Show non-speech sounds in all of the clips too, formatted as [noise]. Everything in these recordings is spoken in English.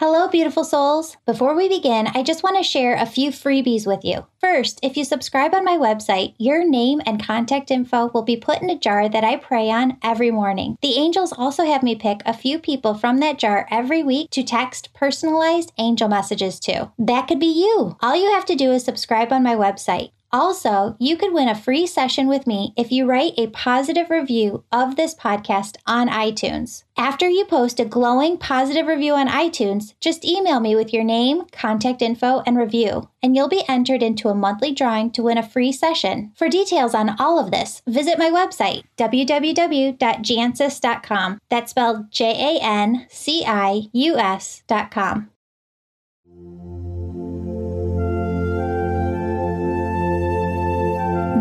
Hello, beautiful souls. Before we begin, I just want to share a few freebies with you. First, if you subscribe on my website, your name and contact info will be put in a jar that I pray on every morning. The angels also have me pick a few people from that jar every week to text personalized angel messages to. That could be you. All you have to do is subscribe on my website. Also, you could win a free session with me if you write a positive review of this podcast on iTunes. After you post a glowing positive review on iTunes, just email me with your name, contact info, and review, and you'll be entered into a monthly drawing to win a free session. For details on all of this, visit my website, www.jancius.com. That's spelled J A N C I U S.com.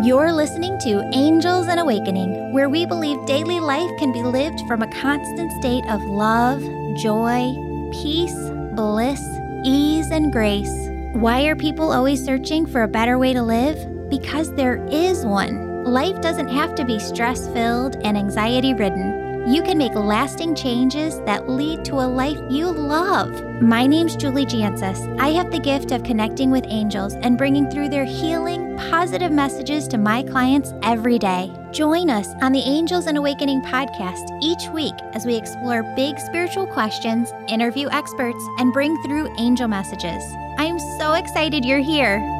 You're listening to Angels and Awakening, where we believe daily life can be lived from a constant state of love, joy, peace, bliss, ease, and grace. Why are people always searching for a better way to live? Because there is one. Life doesn't have to be stress filled and anxiety ridden you can make lasting changes that lead to a life you love. My name's Julie Jancius. I have the gift of connecting with angels and bringing through their healing, positive messages to my clients every day. Join us on the Angels and Awakening podcast each week as we explore big spiritual questions, interview experts, and bring through angel messages. I'm so excited you're here.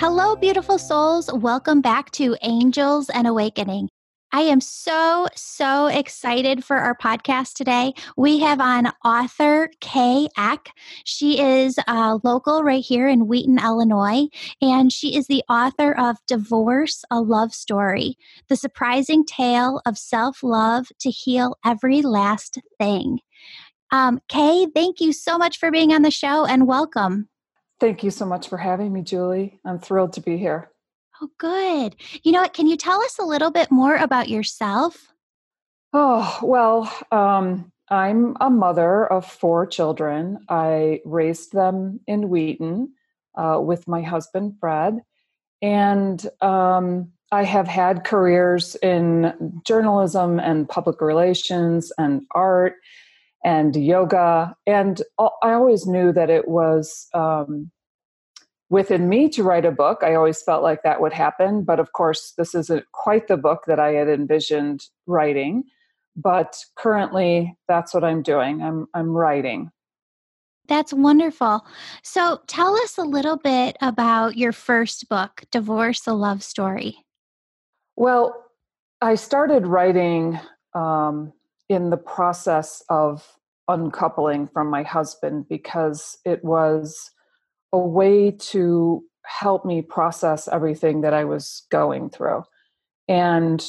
Hello, beautiful souls. Welcome back to Angels and Awakening. I am so, so excited for our podcast today. We have on author Kay Eck. She is uh, local right here in Wheaton, Illinois, and she is the author of Divorce, a Love Story The Surprising Tale of Self Love to Heal Every Last Thing. Um, Kay, thank you so much for being on the show and welcome. Thank you so much for having me, Julie. I'm thrilled to be here. Oh, good. You know what? Can you tell us a little bit more about yourself? Oh, well, um, I'm a mother of four children. I raised them in Wheaton uh, with my husband, Fred. And um, I have had careers in journalism and public relations and art and yoga. And I always knew that it was um, within me to write a book. I always felt like that would happen. But of course, this isn't quite the book that I had envisioned writing. But currently, that's what I'm doing. I'm, I'm writing. That's wonderful. So, tell us a little bit about your first book, Divorce a Love Story. Well, I started writing um, in the process of uncoupling from my husband because it was a way to help me process everything that I was going through. And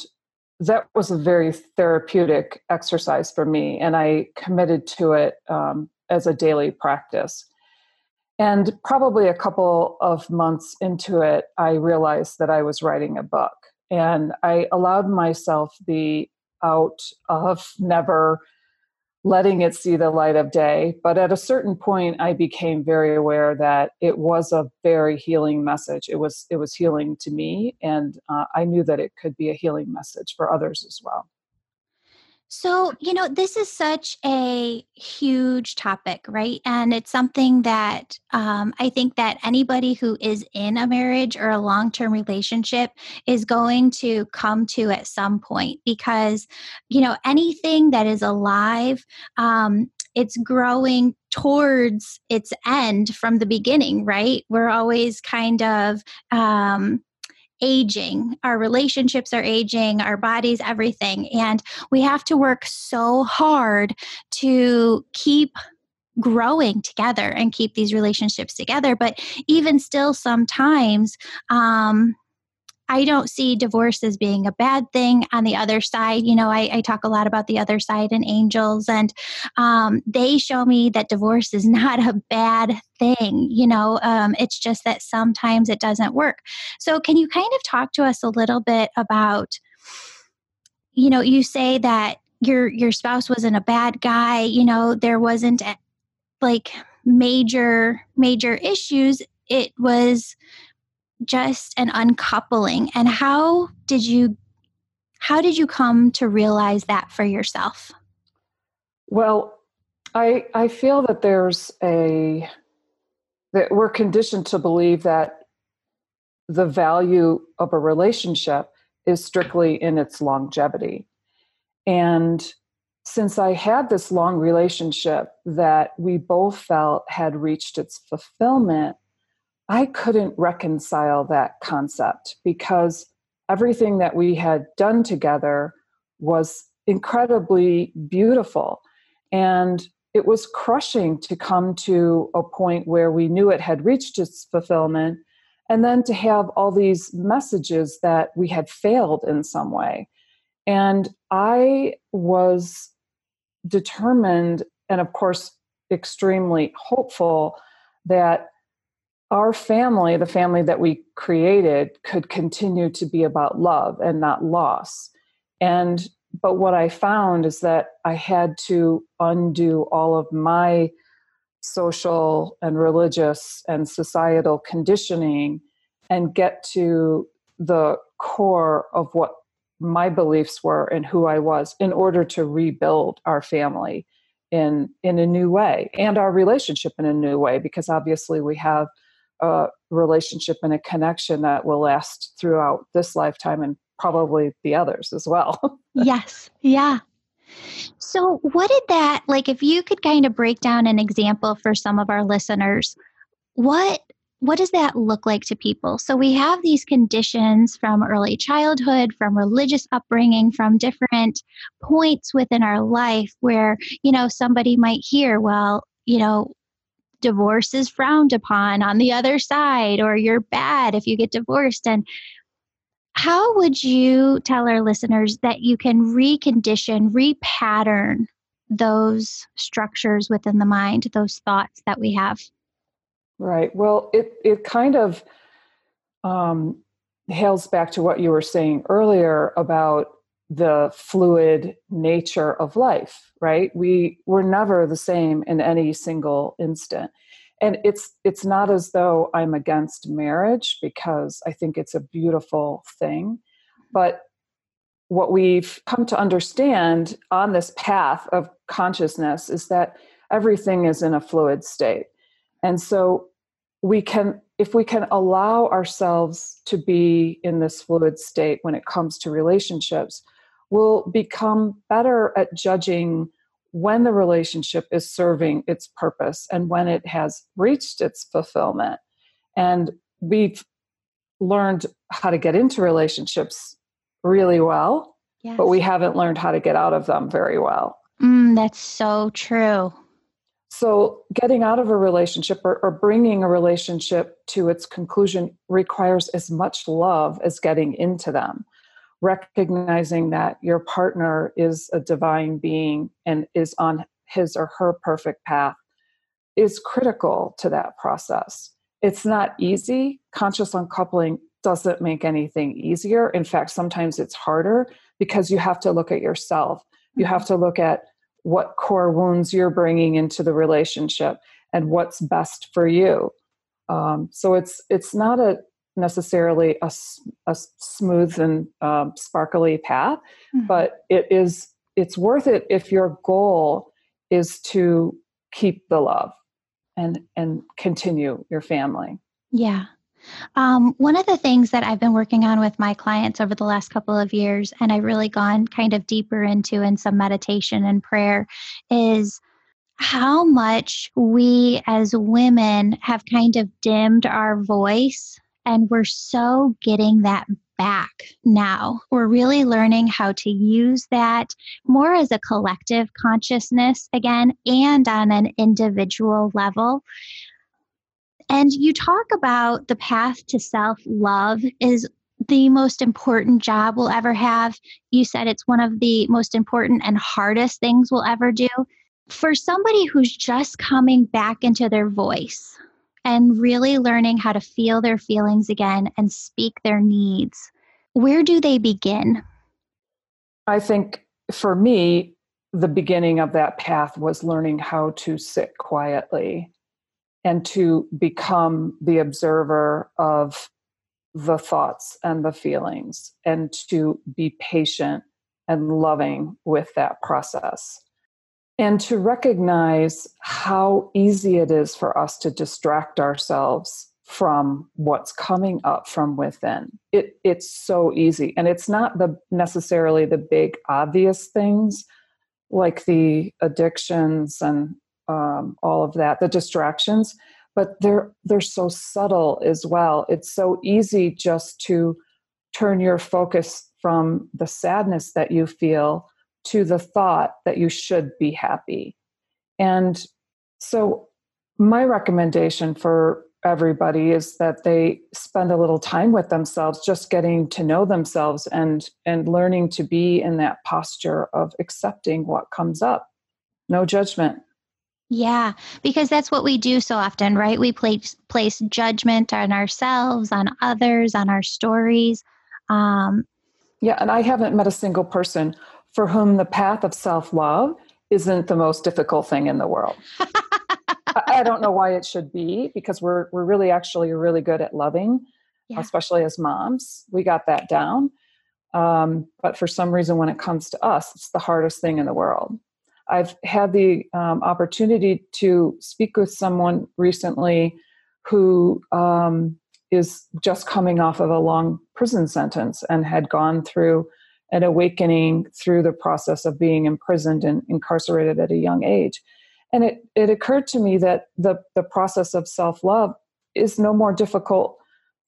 that was a very therapeutic exercise for me, and I committed to it um, as a daily practice. And probably a couple of months into it, I realized that I was writing a book. And I allowed myself the out of never letting it see the light of day. But at a certain point, I became very aware that it was a very healing message. It was it was healing to me, and uh, I knew that it could be a healing message for others as well. So, you know, this is such a huge topic, right? And it's something that um, I think that anybody who is in a marriage or a long term relationship is going to come to at some point because, you know, anything that is alive, um, it's growing towards its end from the beginning, right? We're always kind of, um, aging, our relationships are aging, our bodies, everything. And we have to work so hard to keep growing together and keep these relationships together. But even still, sometimes, um, I don't see divorce as being a bad thing. On the other side, you know, I, I talk a lot about the other side and angels, and um, they show me that divorce is [laughs] not a bad thing. You know, um, it's just that sometimes it doesn't work. So, can you kind of talk to us a little bit about, you know, you say that your your spouse wasn't a bad guy. You know, there wasn't like major major issues. It was just an uncoupling and how did you how did you come to realize that for yourself Well, I I feel that there's a that we're conditioned to believe that the value of a relationship is strictly in its longevity. And since I had this long relationship that we both felt had reached its fulfillment, I couldn't reconcile that concept because everything that we had done together was incredibly beautiful. And it was crushing to come to a point where we knew it had reached its fulfillment and then to have all these messages that we had failed in some way. And I was determined and, of course, extremely hopeful that our family, the family that we created, could continue to be about love and not loss. And but what I found is that I had to undo all of my social and religious and societal conditioning and get to the core of what my beliefs were and who I was in order to rebuild our family in in a new way and our relationship in a new way because obviously we have a relationship and a connection that will last throughout this lifetime and probably the others as well. [laughs] yes. Yeah. So, what did that like? If you could kind of break down an example for some of our listeners, what what does that look like to people? So we have these conditions from early childhood, from religious upbringing, from different points within our life where, you know, somebody might hear, well, you know, divorce is frowned upon on the other side, or you're bad if you get divorced. And how would you tell our listeners that you can recondition, repattern those structures within the mind, those thoughts that we have? Right. Well, it it kind of um, hails back to what you were saying earlier about the fluid nature of life. Right. We we're never the same in any single instant, and it's it's not as though I'm against marriage because I think it's a beautiful thing, but what we've come to understand on this path of consciousness is that everything is in a fluid state. And so we can if we can allow ourselves to be in this fluid state when it comes to relationships we'll become better at judging when the relationship is serving its purpose and when it has reached its fulfillment and we've learned how to get into relationships really well yes. but we haven't learned how to get out of them very well mm, that's so true so, getting out of a relationship or, or, bringing a relationship to its conclusion requires as much love as getting into them. Recognizing that your partner is a divine being and is on his or her perfect path is critical to that process. It's not easy. Conscious uncoupling doesn't make anything easier. In fact, sometimes it's harder because you have to look at yourself. You have to look at what core wounds you're bringing into the relationship and what's best for you um, so it's it's not a necessarily a, a smooth and um, sparkly path mm-hmm. but it is it's worth it if your goal is to keep the love and and continue your family yeah um, one of the things that I've been working on with my clients over the last couple of years, and I've really gone kind of deeper into in some meditation and prayer, is how much we as women have kind of dimmed our voice. And we're so getting that back now. We're really learning how to use that more as a collective consciousness again and on an individual level. And you talk about the path to self love is the most important job we'll ever have. You said it's one of the most important and hardest things we'll ever do. For somebody who's just coming back into their voice and really learning how to feel their feelings again and speak their needs, where do they begin? I think for me, the beginning of that path was learning how to sit quietly and to become the observer of the thoughts and the feelings and to be patient and loving with that process. And to recognize how easy it is for us to distract ourselves from what's coming up from within. It, it's so easy. And it's not the necessarily the big obvious things like the addictions and um, all of that, the distractions, but they're they're so subtle as well. It's so easy just to turn your focus from the sadness that you feel to the thought that you should be happy. And so my recommendation for everybody is that they spend a little time with themselves just getting to know themselves and and learning to be in that posture of accepting what comes up. No judgment. Yeah because that's what we do so often right? We place place judgment on ourselves on others on our stories. Um, yeah and i haven't met a single person for whom the path of self-love isn't the most difficult thing in the world [laughs] I don't know why it should be because we're we're really actually really good at loving, yeah. especially as moms. We got that down. Um, but for some reason, when it comes to us, it's the hardest thing in the world. I've had the um, opportunity to speak with someone recently who um, is just coming off of a long prison sentence and had gone through an awakening through the process of being imprisoned and incarcerated at a young age and it, it occurred to me that the, the process of self love is no more difficult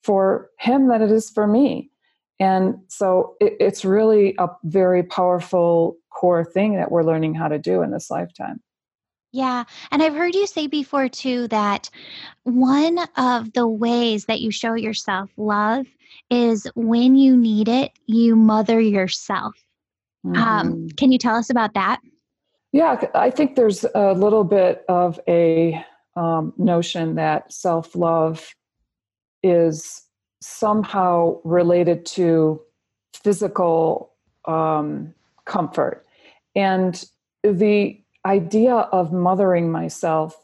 for him than it is for me. And so it, it's really a very powerful core thing that we're learning how to do in this lifetime. Yeah. And I've heard you say before too that one of the ways that you show yourself love is when you need it, you mother yourself. Um, mm-hmm. Um, can you tell us about that? Yeah, I think there's a little bit of a um, notion that self love is somehow related to physical um, comfort. And the idea of mothering myself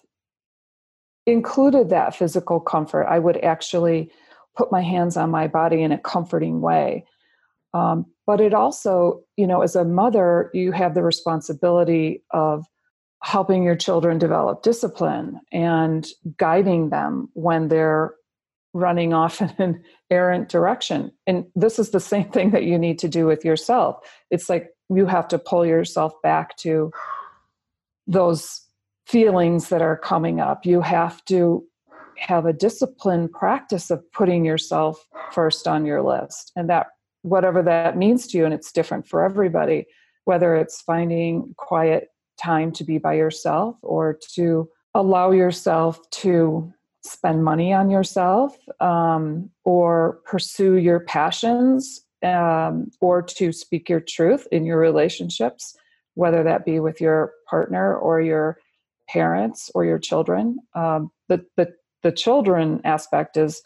included that physical comfort. I would actually put my hands on my body in a comforting way. Um, but it also, you know, as a mother, you have the responsibility of helping your children develop discipline and guiding them when they're running off [laughs] in an errant direction. And this is the same thing that you need to do with yourself. It's like you have to pull yourself back to those feelings that are coming up. You have to have a disciplined practice of putting yourself first on your list. And that whatever that means to you and it's different for everybody whether it's finding quiet time to be by yourself or to allow yourself to spend money on yourself um, or pursue your passions um, or to speak your truth in your relationships whether that be with your partner or your parents or your children um, the, the, the children aspect is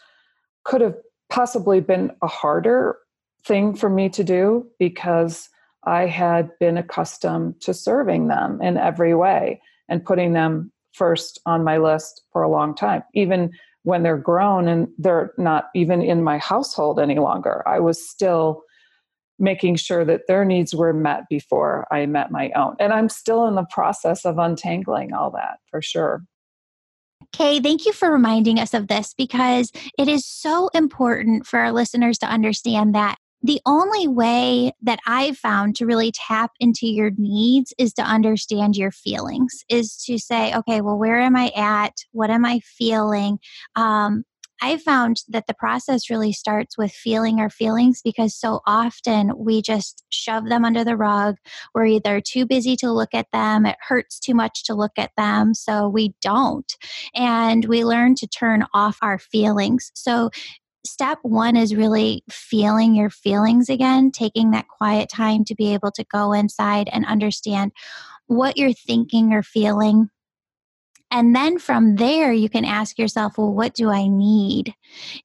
could have possibly been a harder thing for me to do because I had been accustomed to serving them in every way and putting them first on my list for a long time. Even when they're grown and they're not even in my household any longer, I was still making sure that their needs were met before I met my own. And I'm still in the process of untangling all that for sure. Kay, thank you for reminding us of this because it is so important for our listeners to understand that the only way that I've found to really tap into your needs is to understand your feelings, is to say, okay, well, where am I at? What am I feeling? Um, I found that the process really starts with feeling our feelings because so often we just shove them under the rug. We're either too busy to look at them, it hurts too much to look at them, so we don't. And we learn to turn off our feelings. So step one is really feeling your feelings again, taking that quiet time to be able to go inside and understand what you're thinking or feeling. And then from there, you can ask yourself, well, what do I need?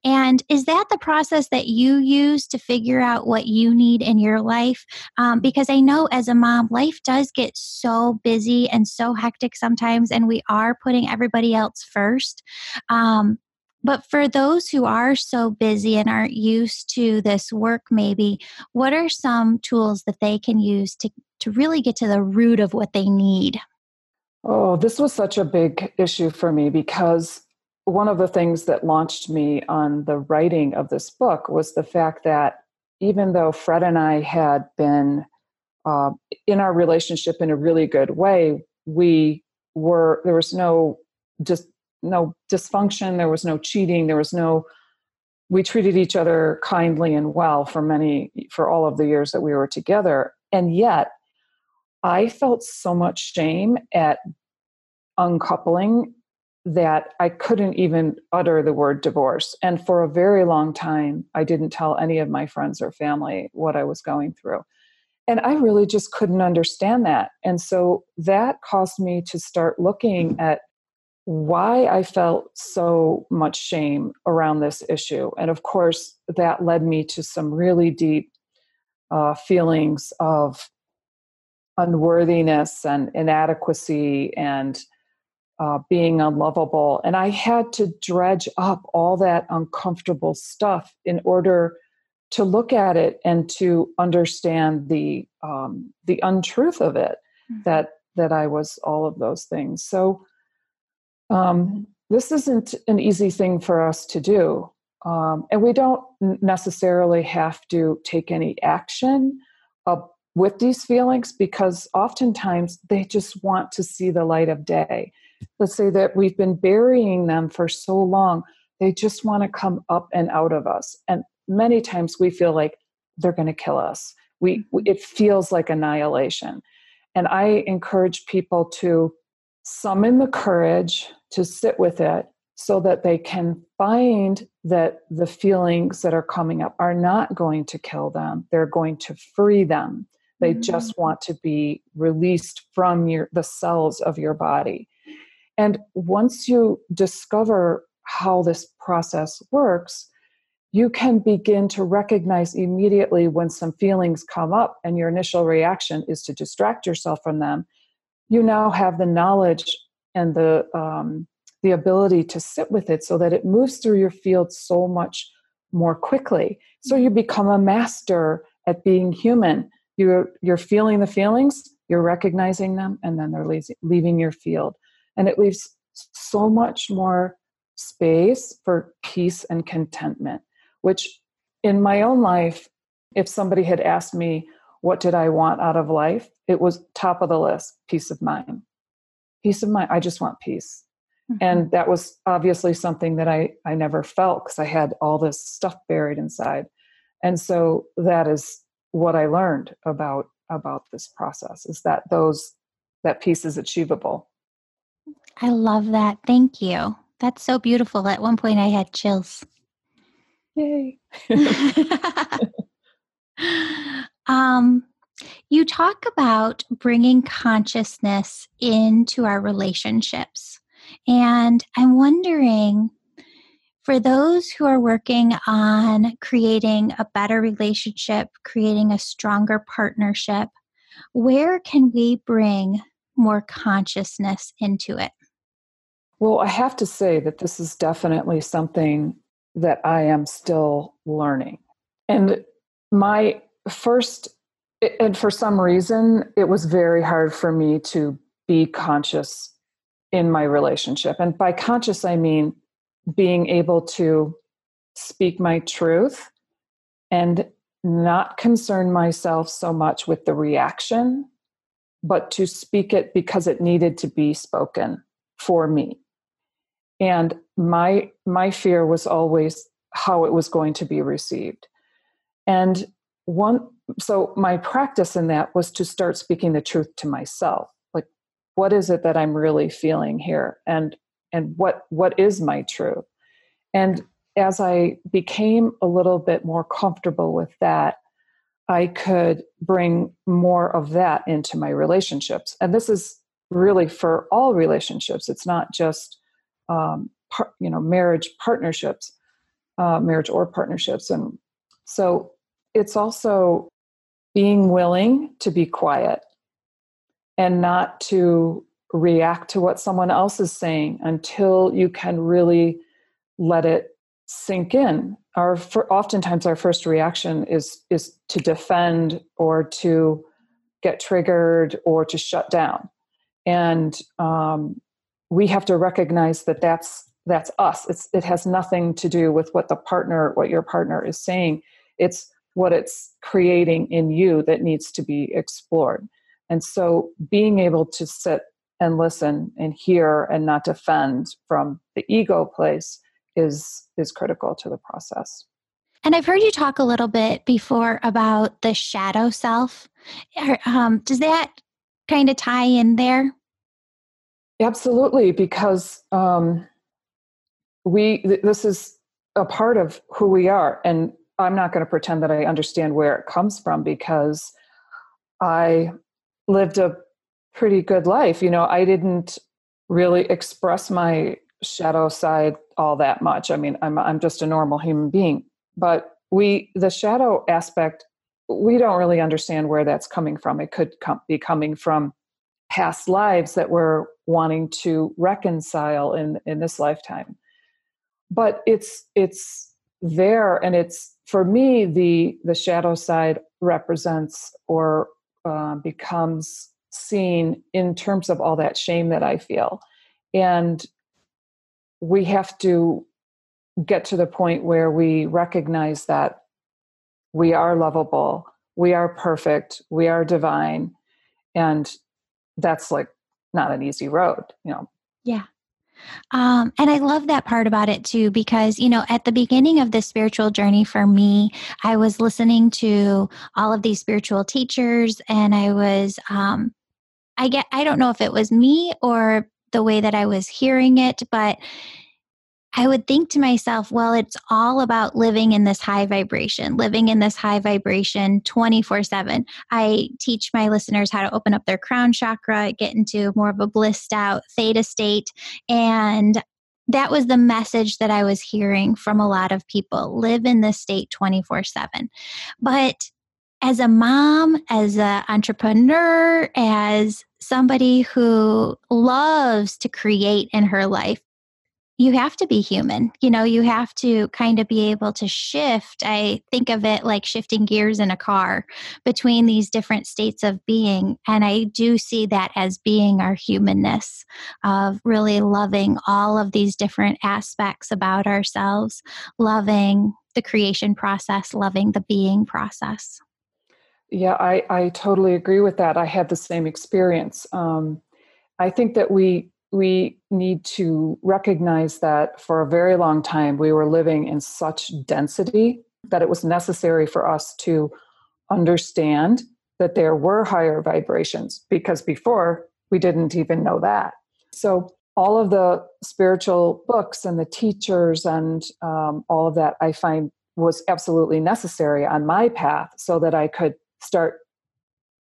And is that the process that you use to figure out what you need in your life? Um, because I know as a mom, life does get so busy and so hectic sometimes, and we are putting everybody else first. Um, but for those who are so busy and aren't used to this work, maybe, what are some tools that they can use to, to really get to the root of what they need? Oh, this was such a big issue for me because one of the things that launched me on the writing of this book was the fact that even though Fred and I had been uh, in our relationship in a really good way, we were there was no just no dysfunction, there was no cheating, there was no we treated each other kindly and well for many for all of the years that we were together. And yet i felt so much shame at uncoupling that i couldn't even utter the word divorce. And for a very long time i didn't tell any of my friends or family what i was going through. And i really just couldn't understand that. And so that caused me to start looking at why I felt so much shame around this issue. And of course, that led me to some really deep uh, feelings of unworthiness and inadequacy and uh, being unlovable. And I had to dredge up all that uncomfortable stuff in order to look at it and to understand the um, the untruth of it mm-hmm. that that I was all of those things. So um, this isn't an easy thing for us to do. Um, and we don't necessarily have to take any action uh, with these feelings because oftentimes they just want to see the light of day. Let's say that we've been burying them for so long, they just want to come up and out of us. And many times we feel like they're going to kill us. We, it feels like annihilation. And I encourage people to summon the courage to sit with it so that they can find that the feelings that are coming up are not going to kill them they're going to free them they mm-hmm. just want to be released from your the cells of your body and once you discover how this process works you can begin to recognize immediately when some feelings come up and your initial reaction is to distract yourself from them. You now have the knowledge and the um, the ability to sit with it so that it moves through your field so much more quickly. So you become a master at being human. You're you're feeling the feelings you're recognizing them and then they're leaving your field and it leaves so much more space for peace and contentment which in my own life if somebody had asked me what did i want out of life? it was top of the list peace of mind. Peace of mind i just want peace. Mm-hmm. and that was obviously something that i i never felt because i had all this stuff buried inside. And so that is what i learned about about this process is that those that peace is achievable i love that thank you that's so beautiful at one point i had chills yay [laughs] um you talk about bringing consciousness into our relationships. And I'm wondering for those who are working on creating a better relationship, creating a stronger partnership, where can we bring more consciousness into it? Well, I have to say that this is definitely something that I am still learning. And my first and for some reason it was very hard for me to be conscious in my relationship and by conscious i mean being able to speak my truth and not concern myself so much with the reaction but to speak it because it needed to be spoken for me and my my fear was always how it was going to be received. And one so my practice in that was to start speaking the truth to myself like what is it that i'm really feeling here? And and what what is my truth? And as i became a little bit more comfortable with that i could bring more of that into my relationships. And this is really for all relationships. It's not just um, par- you know marriage partnerships uh, marriage or partnerships. And so it's also being willing to be quiet and not to react to what someone else is saying until you can really let it sink in. Our oftentimes our first reaction is is to defend or to get triggered or to shut down. And um, we have to recognize that that's that's us it's, it has nothing to do with what the partner what your partner is saying it's what it's creating in you that needs to be explored and so being able to sit and listen and hear and not defend from the ego place is is critical to the process and I've heard you talk a little bit before about the shadow self. Um, does that kind of tie in there? Absolutely, because um, we th- this is a part of who we are, and I'm not going to pretend that I understand where it comes from because I lived a pretty good life. You know, I didn't really express my shadow side all that much. I mean, I'm I'm just a normal human being, but we the shadow aspect we don't really understand where that's coming from. It could be coming from past lives that we're wanting to reconcile in in this lifetime. But it's it's there, and it's for me the the shadow side represents or uh, becomes seen in terms of all that shame that I feel, and we have to get to the point where we recognize that we are lovable, we are perfect, we are divine, and that's like not an easy road, you know. Yeah. Um, and I love that part about it too, because, you know, at the beginning of the spiritual journey for me, I was listening to all of these spiritual teachers and I was, um, I get, I don't know if it was me or the way that I was hearing it, but I would think to myself, well, it's all about living in this high vibration, living in this high vibration 24 7. I teach my listeners how to open up their crown chakra, get into more of a blissed out theta state. And that was the message that I was hearing from a lot of people live in this state 24 7. But as a mom, as an entrepreneur, as somebody who loves to create in her life, you have to be human. You know, you have to kind of be able to shift. I think of it like shifting gears in a car between these different states of being. And I do see that as being our humanness of really loving all of these different aspects about ourselves, loving the creation process, loving the being process. Yeah, I, I totally agree with that. I had the same experience. Um, I think that we we need to recognize that for a very long time we were living in such density that it was necessary for us to understand that there were higher vibrations because before we didn't even know that. So, all of the spiritual books and the teachers and um, all of that I find was absolutely necessary on my path so that I could start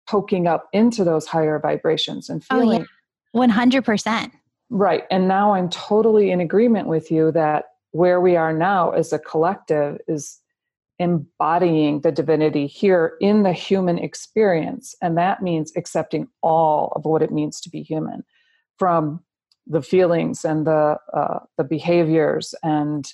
poking up into those higher vibrations and feeling. Oh, yeah 100%. Right. And now I'm totally in agreement with you that where we are now as a collective is embodying the divinity here in the human experience. And that means accepting all of what it means to be human from the feelings and the, uh, the behaviors and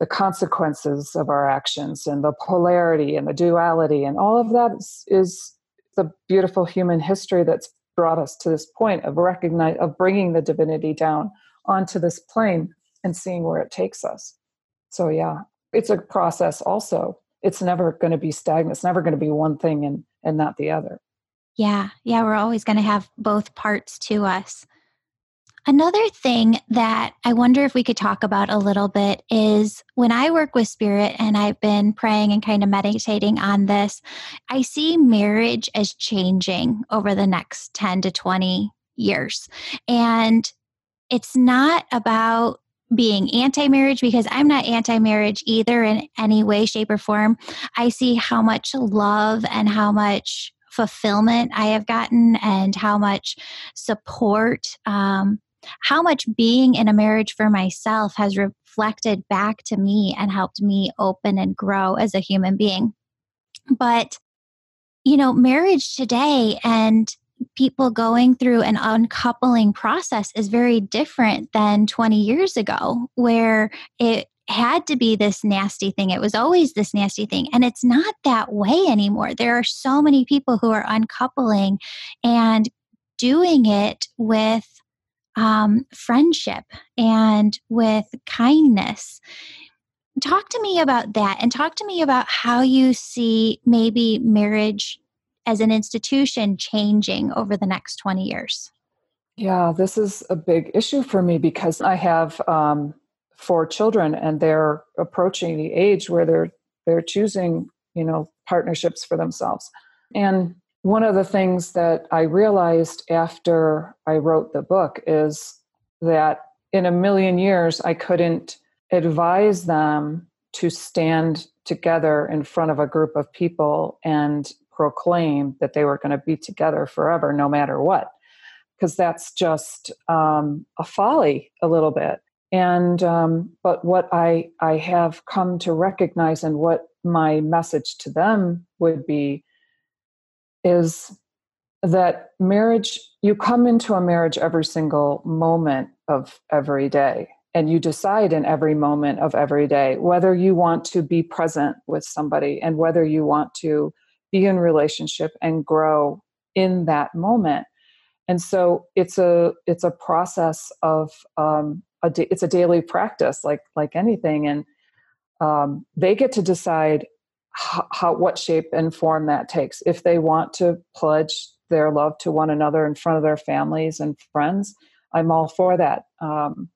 the consequences of our actions and the polarity and the duality and all of that is, is the beautiful human history that's brought us to this point of recognize of bringing the divinity down onto this plane and seeing where it takes us. So yeah it's a process also. It's never going to be stagnant. It's never going to be one thing and and not the other. Yeah. Yeah we're always going to have both parts to us Another thing that I wonder if we could talk about a little bit is when I work with spirit and I've been praying and kind of meditating on this, I see marriage as changing over the next 10 to 20 years. And it's not about being anti marriage because I'm not anti marriage either in any way, shape, or form. I see how much love and how much fulfillment I have gotten and how much support um, how much being in a marriage for myself has reflected back to me and helped me open and grow as a human being. But, you know, marriage today and people going through an uncoupling process is very different than 20 years ago, where it had to be this nasty thing. It was always this nasty thing. And it's not that way anymore. There are so many people who are uncoupling and doing it with um, friendship and with kindness. Talk to me about that and talk to me about how you see maybe marriage as an institution changing over the next 20 years. Yeah, this is a big issue for me because I have um, four children and they're approaching the age where they're they're choosing, you know, partnerships for themselves. And one of the things that I realized after I wrote the book is that in a million years I couldn't advise them to stand together in front of a group of people and proclaim that they were going to be together forever no matter what because that's just um, a folly a little bit. And um, but what i i have come to recognize and what my message to them would be is that marriage you come into a marriage every single moment of every day and you decide in every moment of every day whether you want to be present with somebody and whether you want to be in relationship and grow in that moment. And so it's a it's a process of um, a da- it's a daily practice like like anything and um, they get to decide how, what shape and form that takes. If they want to pledge their love to one another in front of their families and friends i'm all for that um,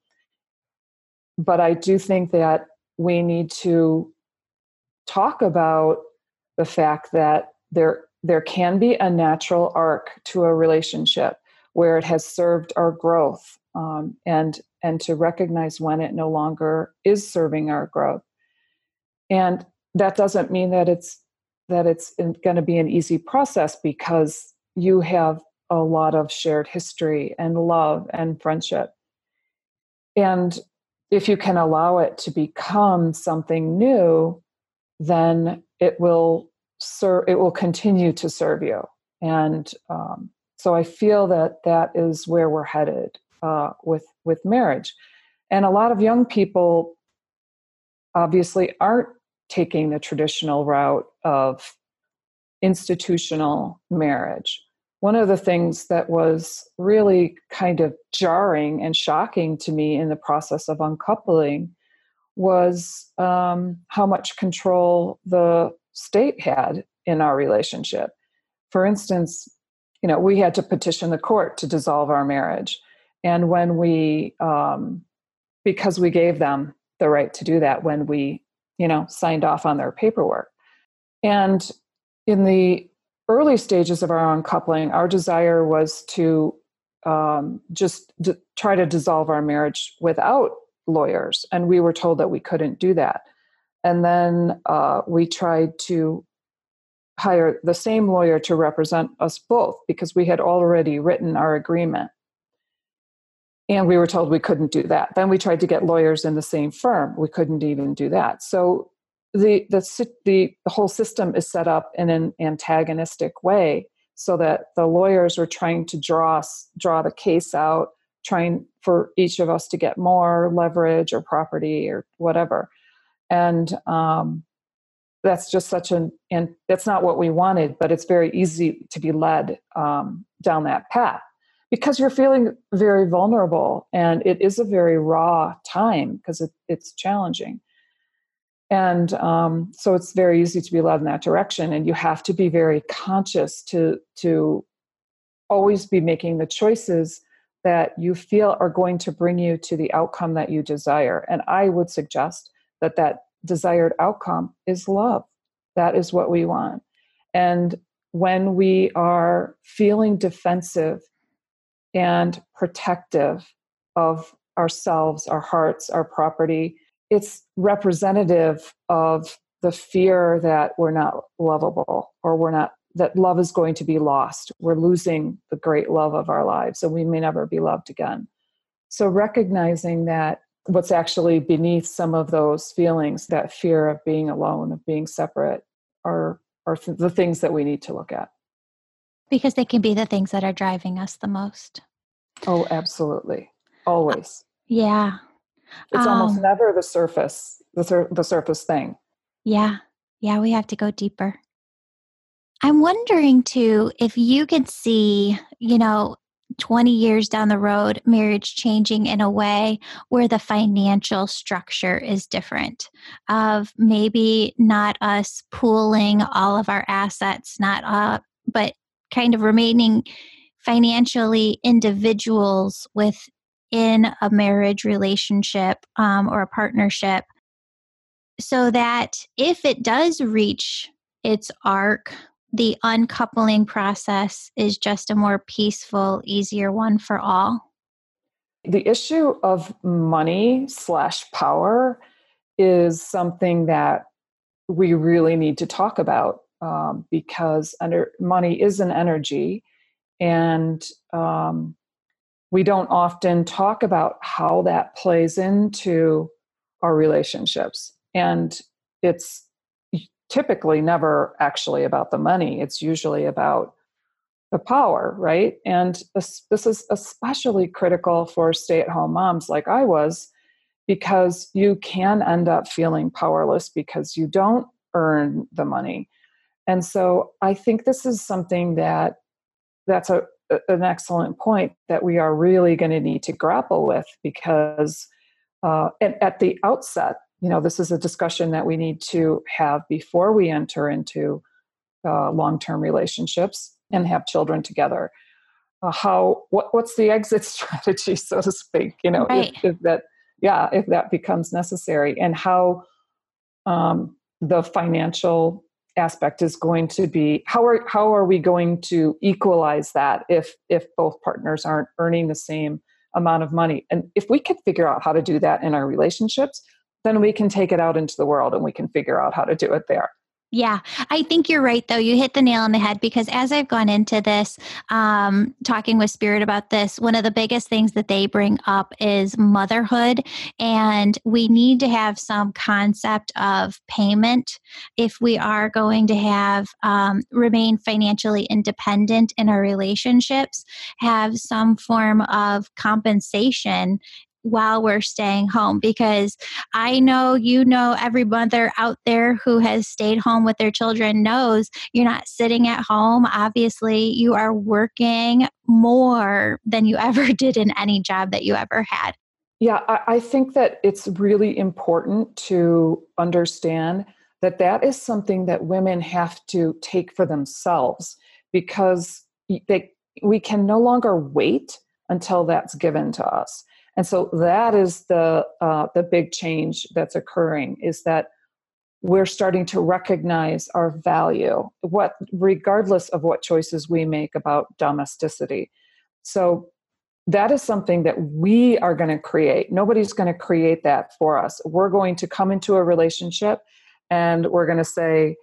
but i do think that we need to talk about the fact that there there can be a natural arc to a relationship where it has served our growth um, and and to recognize when it no longer is serving our growth. And that doesn't mean that it's that it's going to be an easy process because you have a lot of shared history and love and friendship. And if you can allow it to become something new then it will serve it will continue to serve you. And um, so i feel that that is where we're headed uh, with with marriage. And a lot of young people obviously aren't taking the traditional route of institutional marriage one of the things that was really kind of jarring and shocking to me in the process of uncoupling was um, how much control the state had in our relationship. For instance, you know, we had to petition the court to dissolve our marriage. And when we, um, because we gave them the right to do that when we, you know, signed off on their paperwork. And in the early stages of our uncoupling, our desire was to um, just d- try to dissolve our marriage without lawyers. And we were told that we couldn't do that. And then uh, we tried to hire the same lawyer to represent us both because we had already written our agreement. And we were told we couldn't do that. Then we tried to get lawyers in the same firm. We couldn't even do that. So the, the, the, the whole system is set up in an antagonistic way so that the lawyers are trying to draw us, draw the case out, trying for each of us to get more leverage or property or whatever and um, that's just such an and that's not what we wanted but it's very easy to be led um, down that path because you're feeling very vulnerable and it is a very raw time because it, it's challenging and um, so it's very easy to be led in that direction and you have to be very conscious to to always be making the choices that you feel are going to bring you to the outcome that you desire and i would suggest that that desired outcome is love. That is what we want. And when we are feeling defensive and protective of ourselves, our hearts, our property, it's representative of the fear that we're not lovable or we're not that love is going to be lost. We're losing the great love of our lives, and we may never be loved again. So, recognizing that what's actually beneath some of those feelings that fear of being alone of being separate are are th- the things that we need to look at because they can be the things that are driving us the most. Oh absolutely. Always. yeah. It's um, almost never the surface the, sur- the surface thing. Yeah. Yeah we have to go deeper. I'm wondering too if you could see you know 20 years down the road, marriage changing in a way where the financial structure is different. Of maybe not us pooling all of our assets, not uh, but kind of remaining financially individuals within a marriage relationship um, or a partnership so that if it does reach its arc the uncoupling process is just a more peaceful, easier one for all? The issue of money slash power is something that we really need to talk about um, because under money is an energy, and um, we don't often talk about how that plays into our relationships. And it's typically never actually about the money. It's usually about the power, right? And this, this is especially critical for stay at home moms like I was, because you can end up feeling powerless because you don't earn the money. And so I think this is something that that's a, an excellent point that we are really going to need to grapple with because uh, at, at the outset, you know this is a discussion that we need to have before we enter into uh, long-term relationships and have children together uh, how what, what's the exit [laughs] strategy so to speak you know right. if, if, that yeah if that becomes necessary and how um, the financial aspect is going to be how are how are we going to equalize that if if both partners aren't earning the same amount of money and if we can figure out how to do that in our relationships then we can take it out into the world and we can figure out how to do it there. Yeah, I think you're right, though. You hit the nail on the head because as I've gone into this, um, talking with Spirit about this, one of the biggest things that they bring up is motherhood. And we need to have some concept of payment if we are going to have um, remain financially independent in our relationships, have some form of compensation while we're staying home because I know you know every mother out there who has stayed home with their children knows you're not sitting at home. Obviously, you are working more than you [laughs] ever did in any job that you ever had. Yeah, I, think that it's really important to understand that that is something that women have to take for themselves because they, we can no longer wait until that's given to us and so that is the uh, the big change that's occurring is that we're starting to recognize our value what regardless of what choices we make about domesticity. So that is something that we are going to create. Nobody's going to create that for us. We're going to come into a relationship and we're going to say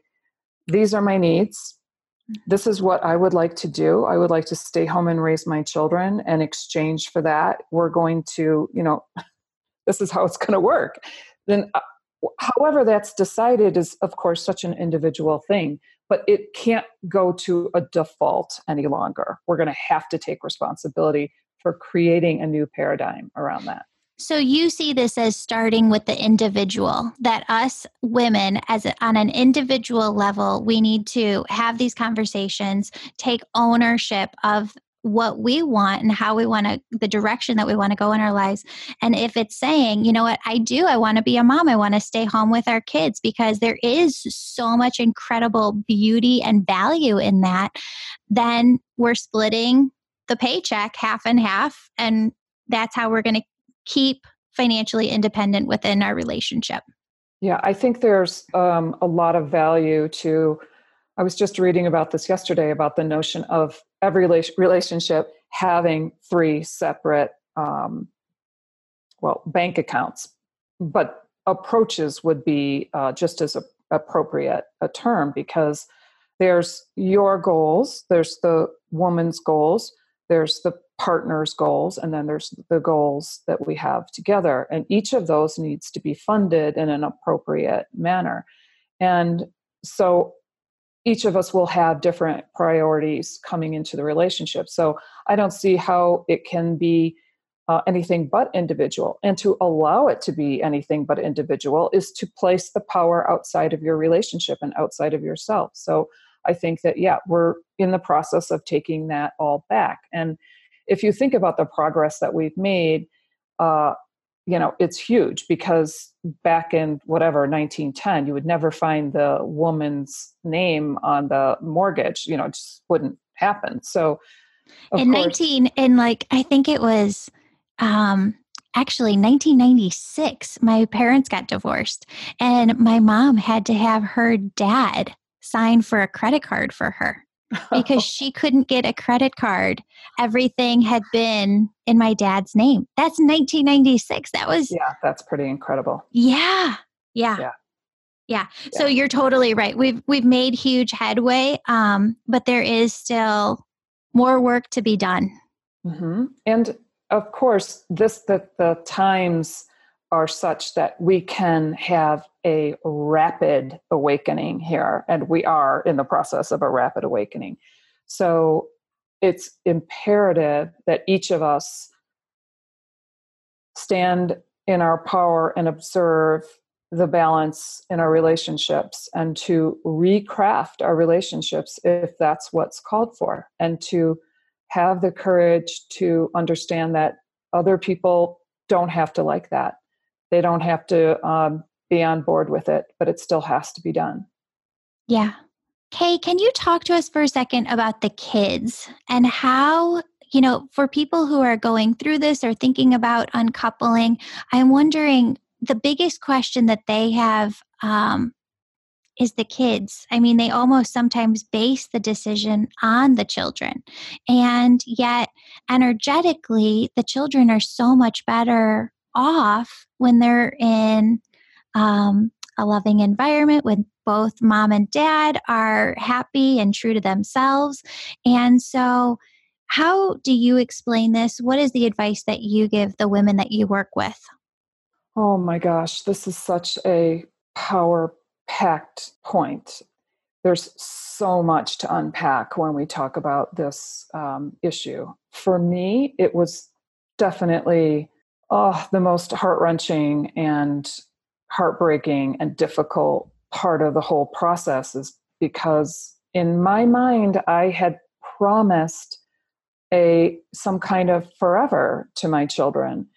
these are my needs this is what I would like to do. I would like to stay home and raise my children. And exchange for that, we're going to, you know, [laughs] this is how it's going to work. Then, uh, however, that's decided is, of course, such an individual thing, but it can't go to a default any longer. We're going to have to take responsibility for creating a new paradigm around that. So you see this as starting with the individual that us women as a, on an individual level we need to have these conversations, take ownership of what we want and how we want to the direction that we want to go in our lives. And if it's saying you know what? I do i want to be a mom i want to stay home with our kids because there is so much incredible beauty and value in that then we're splitting the paycheck half and half and that's how we're going to keep financially independent within our relationship. Yeah, I think there's um, a lot of value to. I was just reading about this yesterday about the notion of every relationship having three separate, um, well, bank accounts, but approaches would be uh, just as a, appropriate a term because there's your goals, there's the woman's goals, there's the partner's goals and then there's the goals that we have together. And each of those needs to be funded in an appropriate manner. And so each of us will have different priorities coming into the relationship. So i don't see how it can be uh, anything but individual. And to allow it to be anything but individual is to place the power outside of your relationship and outside of yourself. So i think that yeah we're in the process of taking that all back. And if you think about the progress that we've made, uh, you know, it's huge because back in whatever 1910, you would never find the woman's name on the mortgage. You know, it just wouldn't happen. So, in course, 19, in like, I think it was um, actually 1996, my parents got divorced, and my mom had to have her dad sign for a credit card for her because [laughs] she couldn't get a credit card. Everything had been in my dad's name. That's 1996. That was Yeah, that's pretty incredible. Yeah. Yeah. Yeah. Yeah. So yeah. you're totally right. We've we've made huge headway, um, but there is still more work to be done. Mm-hmm. And of course, this the the times are such that we can have a rapid awakening here, and we are in the process of a rapid awakening. So it's imperative that each of us stand in our power and observe the balance in our relationships and to recraft our relationships if that's what's called for and to have the courage to understand that other people don't have to like that they don't have to um, be on board with it, but it still has to be done. Yeah. Kay, can you talk to us for a second about the kids and how, you know, for people who are going through this or thinking about uncoupling, I'm wondering the biggest question that they have um, is the kids. I mean, they almost sometimes base the decision on the children. And yet, energetically, the children are so much better off when they're in um, a loving environment with both mom and dad are happy and true to themselves. And so, how do you explain this? What is the advice that you give the women that you work with? Oh my gosh, this is such a power packed point. There's so much to unpack when we talk about this um, issue. For me, it was definitely oh, the most heart wrenching and heartbreaking and difficult part of the whole process is because in my mind I had promised a some kind of forever to my children.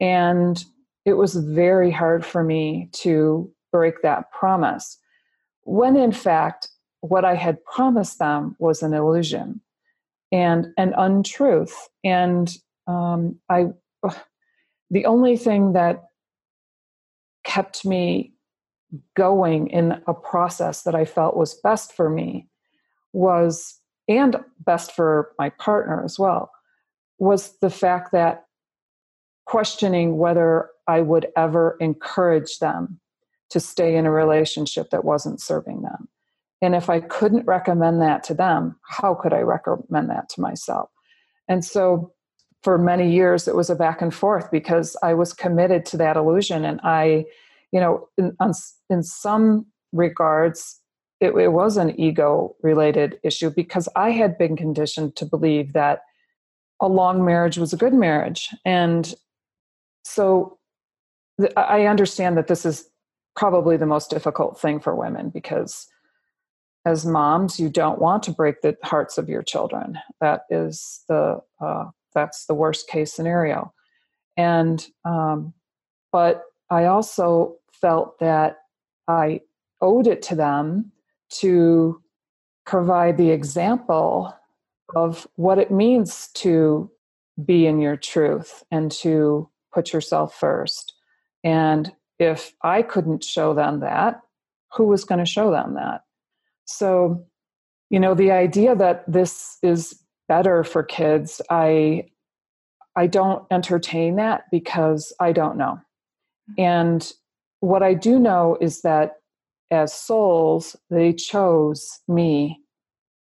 And it was very hard for me to break that promise when in fact what I had promised them was an illusion and an untruth. And um, I the only thing that kept me going in a process that I felt was best for me was, and best for my partner as well, was the fact that questioning whether I would ever encourage them to stay in a relationship that wasn't serving them. And if I couldn't recommend that to them, how could I recommend that to myself? And so for many years it was a back and forth because I was committed to that illusion. And I you know in, in some regards it, it was an ego related issue because I had been conditioned to believe that a long marriage was a good marriage. And so th- I understand that this is probably the most difficult thing for women because as moms you don't want to break the hearts of your children. That is the uh, that's the worst case scenario. And um, but i also felt that i owed it to them to provide the example of what it means to be in your truth and to put yourself first. And if i couldn't show them that who was going to show them that? So you know the idea that this is better for kids. I i don't entertain that because i don't know. Mm-hmm. And what i do know is that as souls they chose me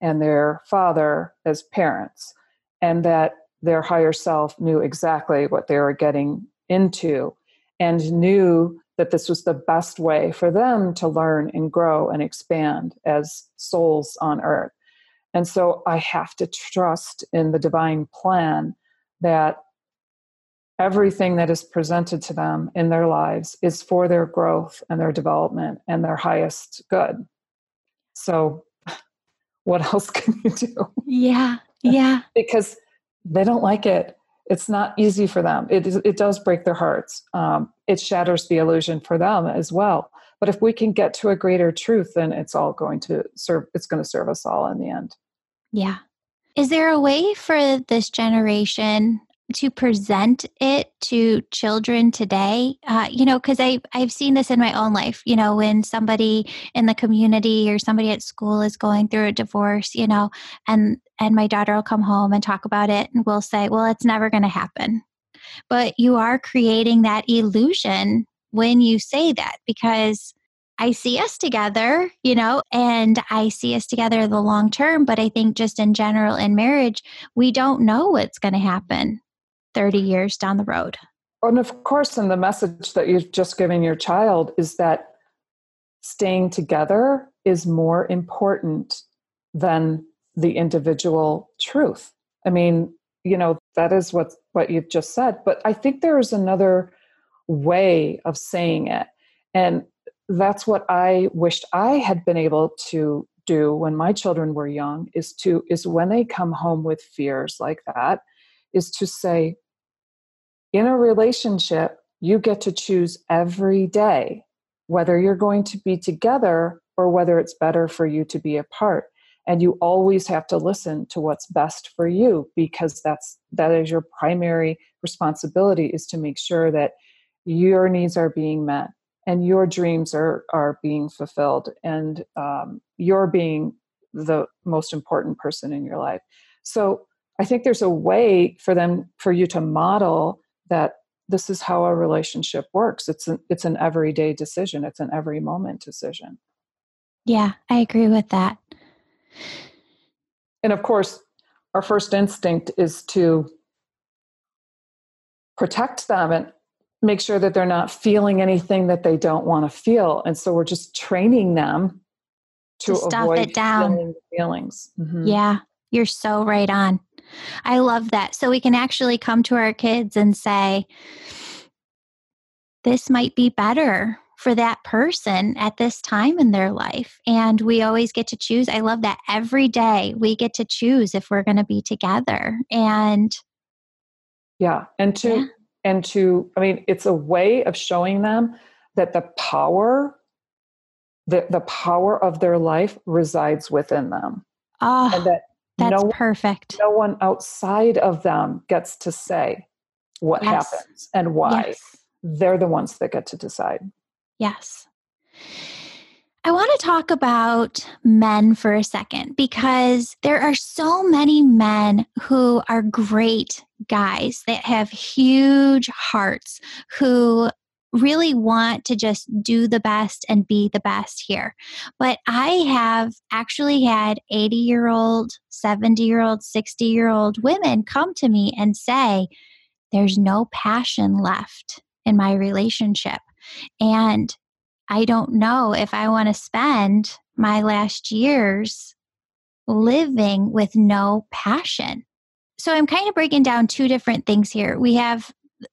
and their father as parents and that their higher self knew exactly what they were getting into and knew that this was the best way for them to learn and grow and expand as souls on earth and so I have to trust in the divine plan that everything that is presented to them in their lives is for their growth and their development and their highest good. So, [laughs] what else [laughs] can you do? Yeah, yeah. [laughs] because they don't like it. It's not easy for them. It, it does break their hearts. Um, it shatters the illusion for them as well. But if we can get to a greater truth, then it's all going to serve, it's going to serve us all in the end. Yeah. Is there a way for this generation to present it to children today uh, you know because i've seen this in my own life you know when somebody in the community or somebody at school is going through a divorce you know and and my daughter will come home and talk about it and we'll say well it's never going to happen but you are creating that illusion when you say that because I see us together, you know, and I see us together the long term. But I think just in general in marriage, we don't know what's going to happen 30 years down the road. And of course, and the message that you've just given your child is that staying together is more important than the individual truth. I mean, you know, that is what what you've just said, but I think there is another way of saying it. And that's what I wished I had been able to do when my children were young is to is when they come home with fears like that is to say, in a relationship, you get to choose every day whether you're going to be together or whether it's better for you to be apart and you always have to listen to what's best for you because that's that is your primary responsibility is to make sure that your needs are being met and your dreams are are being fulfilled and um, you're being the most important person in your life so I think there's a way for them for you to model that this is how a relationship works. It's an it's an everyday decision. It's an every moment decision. Yeah, I agree with that. And of course, our first instinct is to protect them and make sure that they're not feeling anything that they don't want to feel. And so we're just training them to, to avoid it down. feelings. Mm-hmm. Yeah, you're so right on. I love that. So we can actually come to our kids and say, this might be better for that person at this time in their life. And we always get to choose. I love that every day we get to choose if we're going to be together. And yeah, and to, yeah. And to, I mean, it's a way of showing them that the power, the, the power of their life resides within them. Oh, and that that's no, perfect. No one outside of them gets to say what yes. happens and why. Yes. They're the ones that get to decide. Yes. I want to talk about men for a second because there are so many men who are great guys that have huge hearts who really want to just do the best and be the best here. But I have actually had 80 year old, 70 year old, 60 year old women come to me and say, There's no passion left in my relationship. And I don't know if I want to spend my last years living with no passion. So I'm kind of breaking down two different things here. We have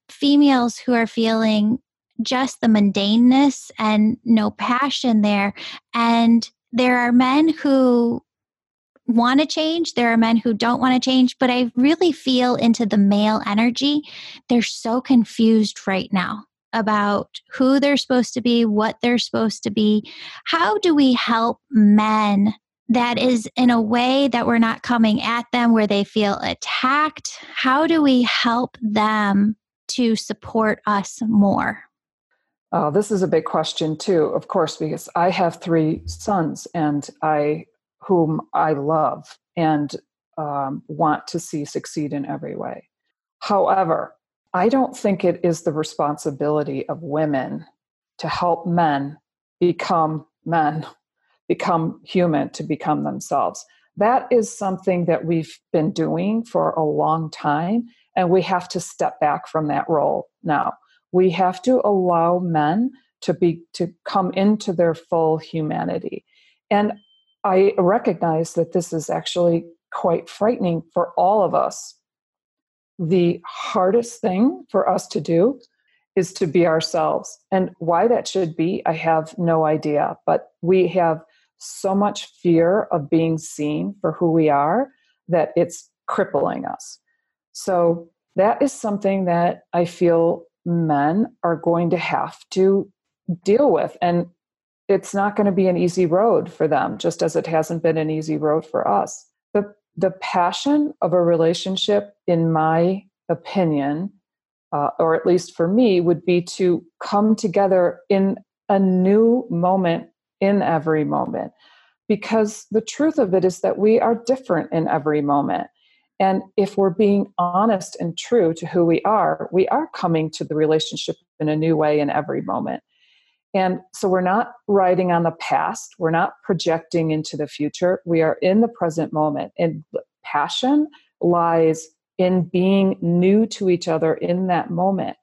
females who are feeling just the mundaneness and no passion there. And there are men who want to change, there are men who don't want to change, but I really feel into the male energy. They're so confused right now about who they're supposed to be, what they're supposed to be. How do we help men that is in a way that we're not coming at them where they feel attacked? How do we help them to support us more? Oh, this is a big question too, of course, because I have three sons and I whom I love and um, want to see succeed in every way. However, I don't think it is the responsibility of women to help men become men, become human, to become themselves. That is something that we've been doing for a long time, and we have to step back from that role now we have to allow men to be to come into their full humanity and i recognize that this is actually quite frightening for all of us the hardest thing for us to do is to be ourselves and why that should be i have no idea but we have so much fear of being seen for who we are that it's crippling us So that is something that I feel men are going to have to deal with. And it's not going to be an easy road for them, just as it hasn't been an easy road for us. The, passion of a relationship, in my opinion, uh, or at least for me, would be to come together in a new moment in every moment. Because the truth of it is that we are different in every moment. And if we're being honest and true to who we are, we are coming to the relationship in a new way in every moment. And so we're not writing on the past, we're not projecting into the future, we are in the present moment. And passion lies in being new to each other in that moment.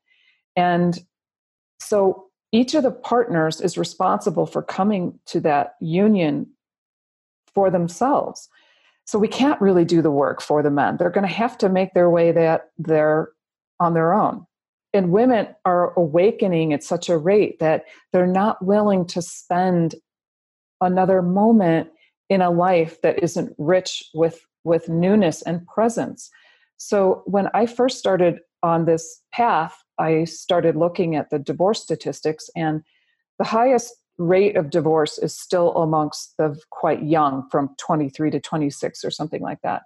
And so each of the partners is responsible for coming to that union for themselves. So we can't really do the work for the men. They're going to have to make their way that they're on their own. And women are awakening at such a rate that they're not willing to spend another moment in a life that isn't rich with with newness and presence. So when I first started on this path, I started looking at the divorce statistics and the highest rate of divorce is still amongst the quite young from 23 to 26 or something like that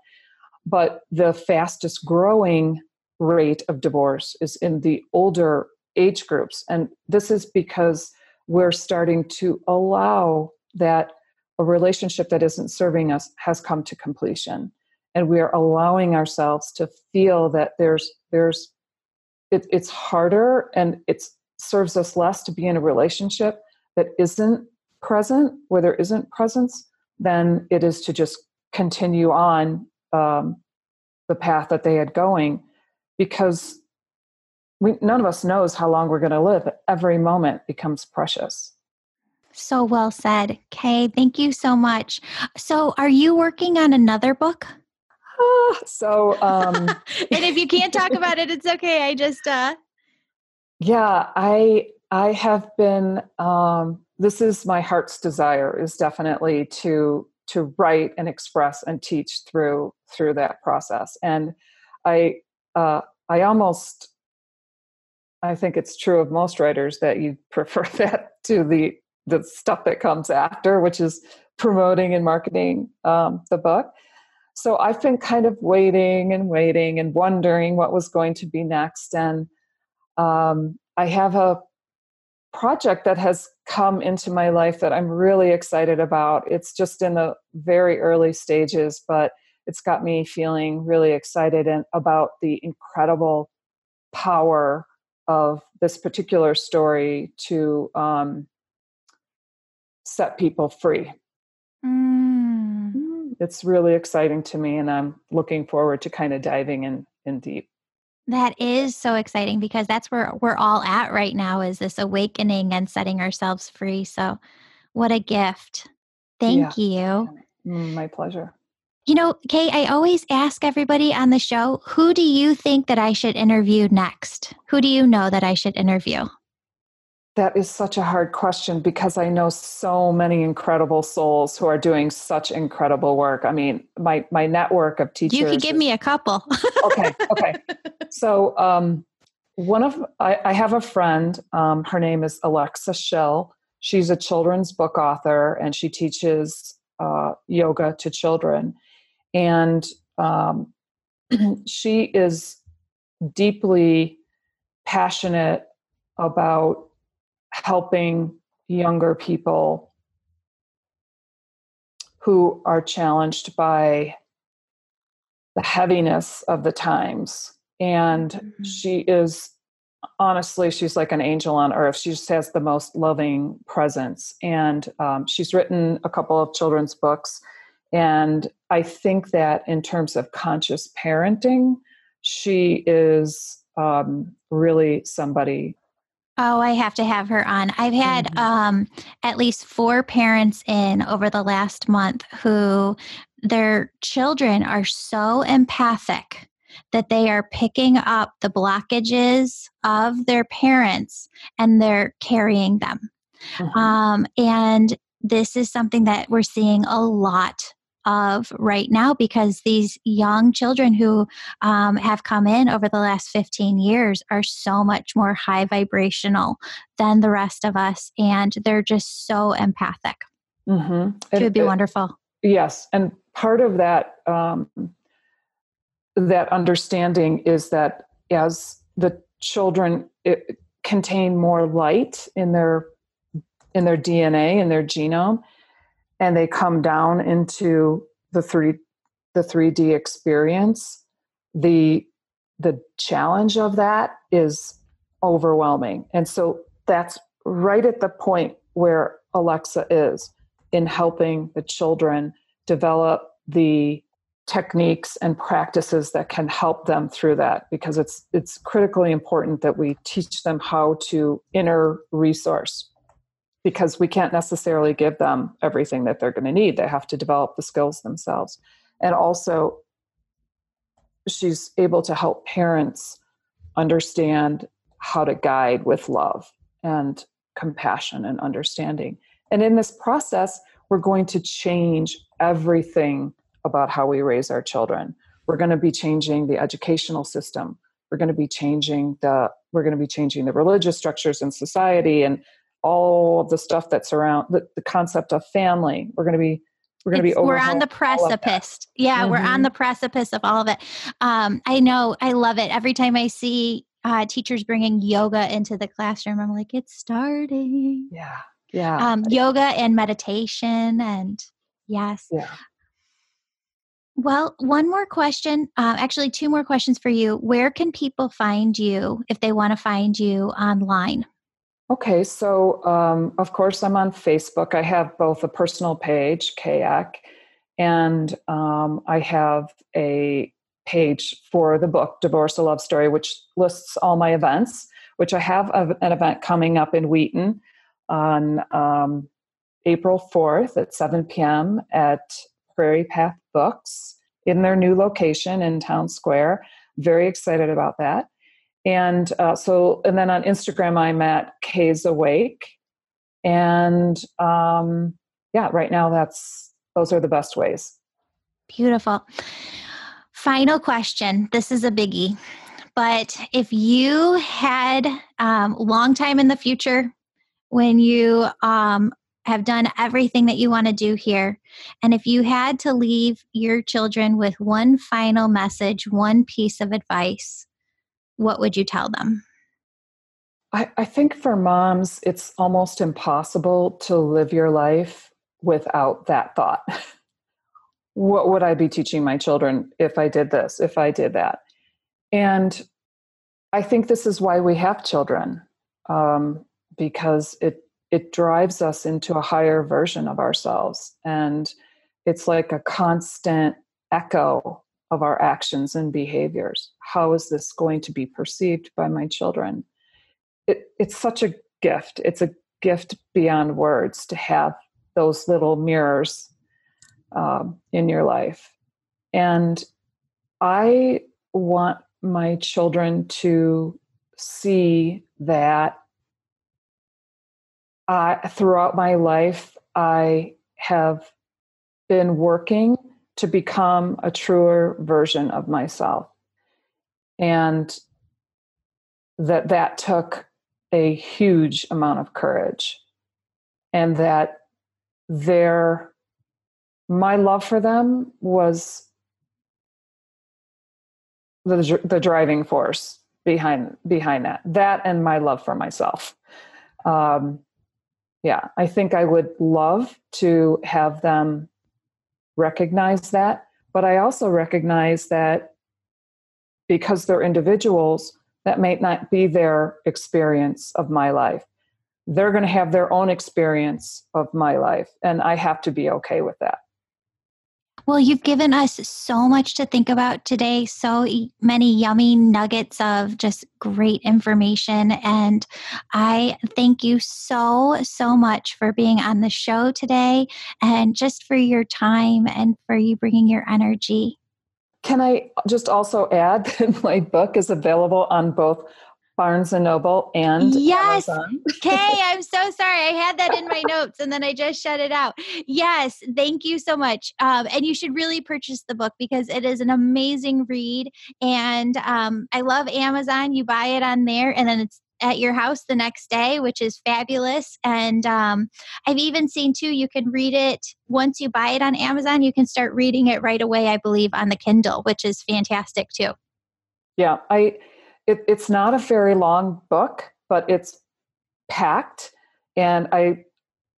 but the fastest growing rate of divorce is in the older age groups. And this is because we're starting to allow that a relationship that isn't serving us has come to completion. And we are allowing ourselves to feel that there's there's it, it's harder and it serves us less to be in a relationship that isn't present, where there isn't presence, than it is to just continue on um, the path that they had going because we, none of us knows how long we're going to live. Every moment becomes precious. So well said. Kay, thank you so much. So, are you working on another book? Uh, so, um, [laughs] and if you can't talk about it, it's okay. I just, uh, yeah, I I have been. Um, this is my heart's desire. Is definitely to to write and express and teach through through that process. And I uh, I almost I think it's true of most writers that you [laughs] prefer that to the the stuff that comes after, which is promoting and marketing um, the book. So I've been kind of waiting and waiting and wondering what was going to be next. And um, I have a project that has come into my life that I'm really excited about. It's just in the very early stages, but it's got me feeling really excited and about the incredible power of this particular story to um, set people free. Mm. It's really exciting to me, and I'm looking forward to kind of diving in in deep. That is so exciting because that's where we're all at right now is this awakening and setting ourselves free. So, what a gift. Thank yeah. you. Mm, my pleasure. You know, Kay, I always ask everybody on the show, who do you think that I should interview next? Who do you know that I should interview? That is such a hard question because I know so many incredible souls who are doing such incredible work. I mean, my my network of teachers. You could give is, me a couple. okay, okay. [laughs] So, um, one of I, I, have a friend. Um, her name is Alexa Shell. She's a children's book author, and she teaches uh, yoga to children. And um, [clears throat] she is deeply passionate about helping younger people who are challenged by the heaviness of the times. And mm-hmm. she is honestly, she's like an angel on earth. She just has the most loving presence. And um, she's written a couple of children's books. And I think that in terms of conscious parenting, she is um, really somebody Oh, I have to have her on. I've had mm-hmm. um, at least four parents in over the last month who their children are so empathic that they are picking up the blockages of their parents and they're carrying them. Mm-hmm. Um, and this is something that we're seeing a lot of right now because these young children who um, have come in over the last 15 years are so much more high vibrational than the rest of us and they're just so empathic mm-hmm. it would be wonderful yes and part of that um, that understanding is that as the children contain more light in their in their DNA in their genome and they come down into the three the 3D experience the the challenge of that is overwhelming. And so that's right at the point where Alexa is in helping the children develop the techniques and practices that can help them through that because it's it's critically important that we teach them how to inner resource because we can't necessarily give them everything that they're going to need they have to develop the skills themselves and also she's able to help parents understand how to guide with love and compassion and understanding and in this process we're going to change everything about how we raise our children. We're going to be changing the educational system. We're going to be changing the we're going to be changing the religious structures in society and all of the stuff that's around the, the concept of family. We're going to be we're going to be we're on the precipice yeah mm-hmm. we're on mm-hmm. the precipice of all of it um, i know i love it every time i see uh, teachers bringing yoga into the classroom i'm like it's starting yeah yeah um, yoga and meditation and yes yeah well, one more question, uh, actually, two more questions for you. Where can people find you if they want to find you online? Okay, so um, of course, I'm on Facebook. I have both a personal page, Kayak, and um, I have a page for the book, Divorce a Love Story, which lists all my events, which I have an event coming up in Wheaton on um, April 4th at 7 p.m. at Prairie Path Books in their new location in Town Square. Very excited about that. And uh, so, and then on Instagram, I'm at K's Awake. And um, yeah, right now, that's those are the best ways. Beautiful. Final question. This is a biggie. But if you had um, long time in the future when you um, have done everything that you want to do here. And if you had to leave your children with one final message, one piece of advice, what would you tell them? I, I think for moms, it's almost impossible to live your life without that thought. [laughs] what would I be teaching my children if I did this, if I did that? And I think this is why we have children, um, because it it drives us into a higher version of ourselves and it's like a constant echo of our actions and behaviors. How is this going to be perceived by my children? It, it's such a gift. It's a gift beyond words to have those little mirrors um, in your life. And i want my children to see that uh, throughout my life, I have been working to become a truer version of myself. And that that took a huge amount of courage and that their my love for them was the, the driving force behind behind that that and my love for myself um, yeah i think i would love to have them recognize that but i also recognize that because they're individuals that may not be their experience of my life. They're going to have their own experience of my life and i have to be okay with that well, you've given us so much to think about today, so many yummy nuggets of just great information. And I thank you so, so much for being on the show today and just for your time and for you bringing your energy. Can I just also add [laughs] that my book is available on both Barnes and Noble and yes. Amazon. [laughs] Kay, I'm so sorry. I had that in my notes and then I just shut it out. Yes, thank you so much. Um, and you should really purchase the book because it is an amazing read. And um, I love Amazon. You buy it on there and then it's at your house the next day, which is fabulous. And um, I've even seen too, you can read it once you buy it on Amazon, you can start reading it right away, I believe, on the Kindle, which is fantastic too. Yeah, I it, it's not a very long book, but it's packed. And I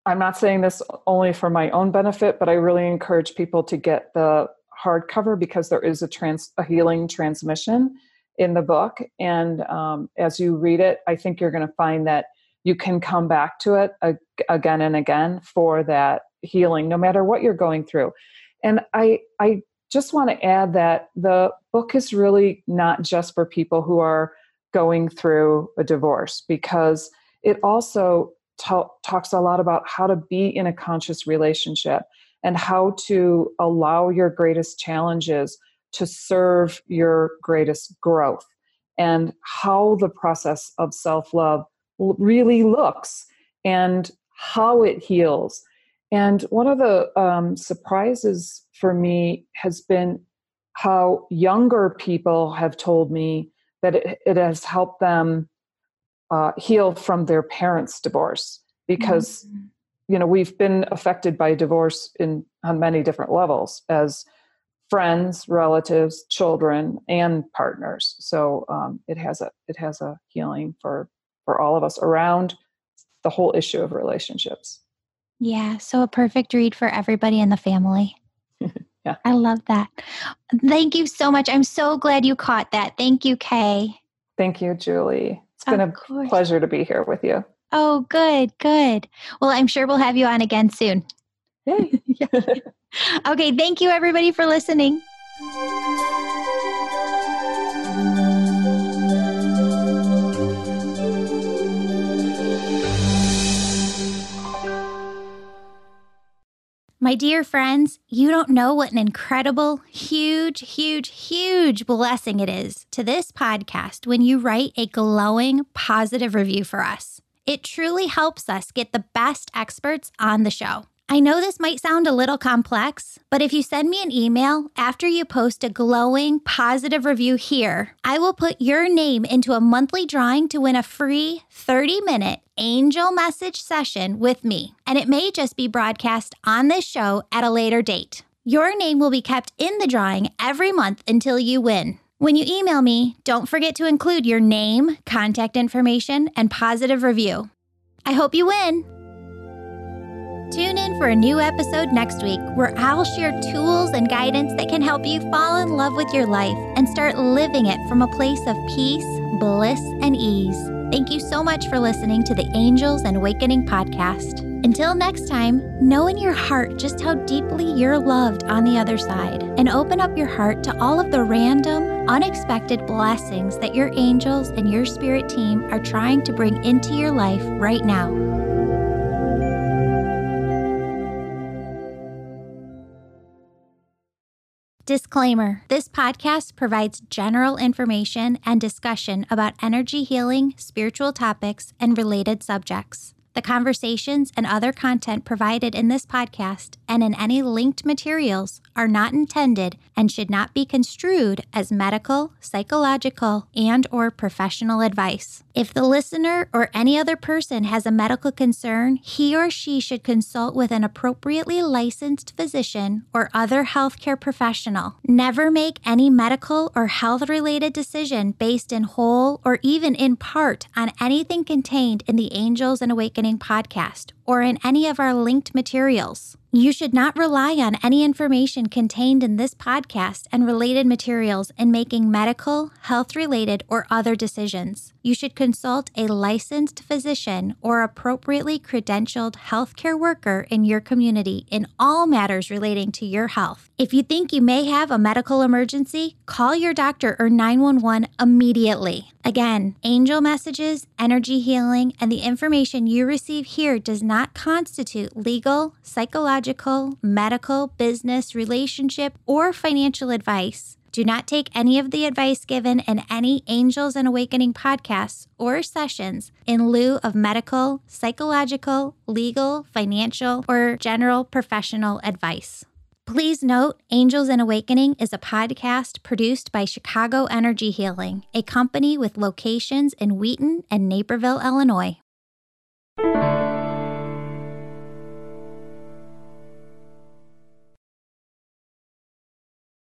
I'm not saying this only for my own benefit, but I really encourage people to get the hardcover because there is a trans a healing transmission in the book. And um, as you read it, I think you're going to find that you can come back to it again and again for that healing, no matter what you're going through. And I I just want to add that the book is really not just for people who are going through a divorce because it also t- talks a lot about how to be in a conscious relationship and how to allow your greatest challenges to serve your greatest growth and how the process of self love really looks and how it heals. And one of the um, surprises for me has been how younger people have told me that it, it has helped them uh, heal from their parents' divorce because mm-hmm. you know we've been affected by divorce in on many different levels as friends, relatives, children, and partners. So um, it has a it has a healing for for all of us around the whole issue of relationships. Yeah, so a perfect read for everybody in the family. [laughs] yeah. I love that. Thank you so much. I'm so glad you caught that. Thank you, Kay. Thank you, Julie. It's been of a course. pleasure to be here with you. Oh, good, good. Well, I'm sure we'll have you on again soon. Yay. [laughs] [laughs] okay, thank you everybody for listening. My dear friends, you don't know what an incredible, huge, huge, huge blessing it is to this podcast when you write a glowing, positive review for us. It truly helps us get the best experts on the show. I know this might sound a little complex, but if you send me an email after you post a glowing, positive review here, I will put your name into a monthly drawing to win a free 30 minute angel message session with me. And it may just be broadcast on this show at a later date. Your name will be kept in the drawing every month until you win. When you email me, don't forget to include your name, contact information, and positive review. I hope you win. Tune in for a new episode next week where I'll share tools and guidance that can help you fall in love with your life and start living it from a place of peace, bliss, and ease. Thank you so much for listening to the Angels and Awakening podcast. Until next time, know in your heart just how deeply you're loved on the other side and open up your heart to all of the random, unexpected blessings that your angels and your spirit team are trying to bring into your life right now. Disclaimer This podcast provides general information and discussion about energy healing, spiritual topics, and related subjects. The conversations and other content provided in this podcast and in any linked materials are not intended and should not be construed as medical, psychological, and or professional advice. If the listener or any other person has a medical concern, he or she should consult with an appropriately licensed physician or other healthcare professional. Never make any medical or health related decision based in whole or even in part on anything contained in the Angels and Awakening podcast or in any of our linked materials. You should not rely on any information contained in this podcast and related materials in making medical, health related, or other decisions. You should consult a licensed physician or appropriately credentialed healthcare worker in your community in all matters relating to your health. If you think you may have a medical emergency, call your doctor or 911 immediately. Again, angel messages, energy healing, and the information you receive here does not constitute legal, psychological, medical, business, relationship, or financial advice. Do not take any of the advice given in any Angels and Awakening podcasts or sessions in lieu of medical, psychological, legal, financial, or general professional advice. Please note Angels and Awakening is a podcast produced by Chicago Energy Healing, a company with locations in Wheaton and Naperville, Illinois.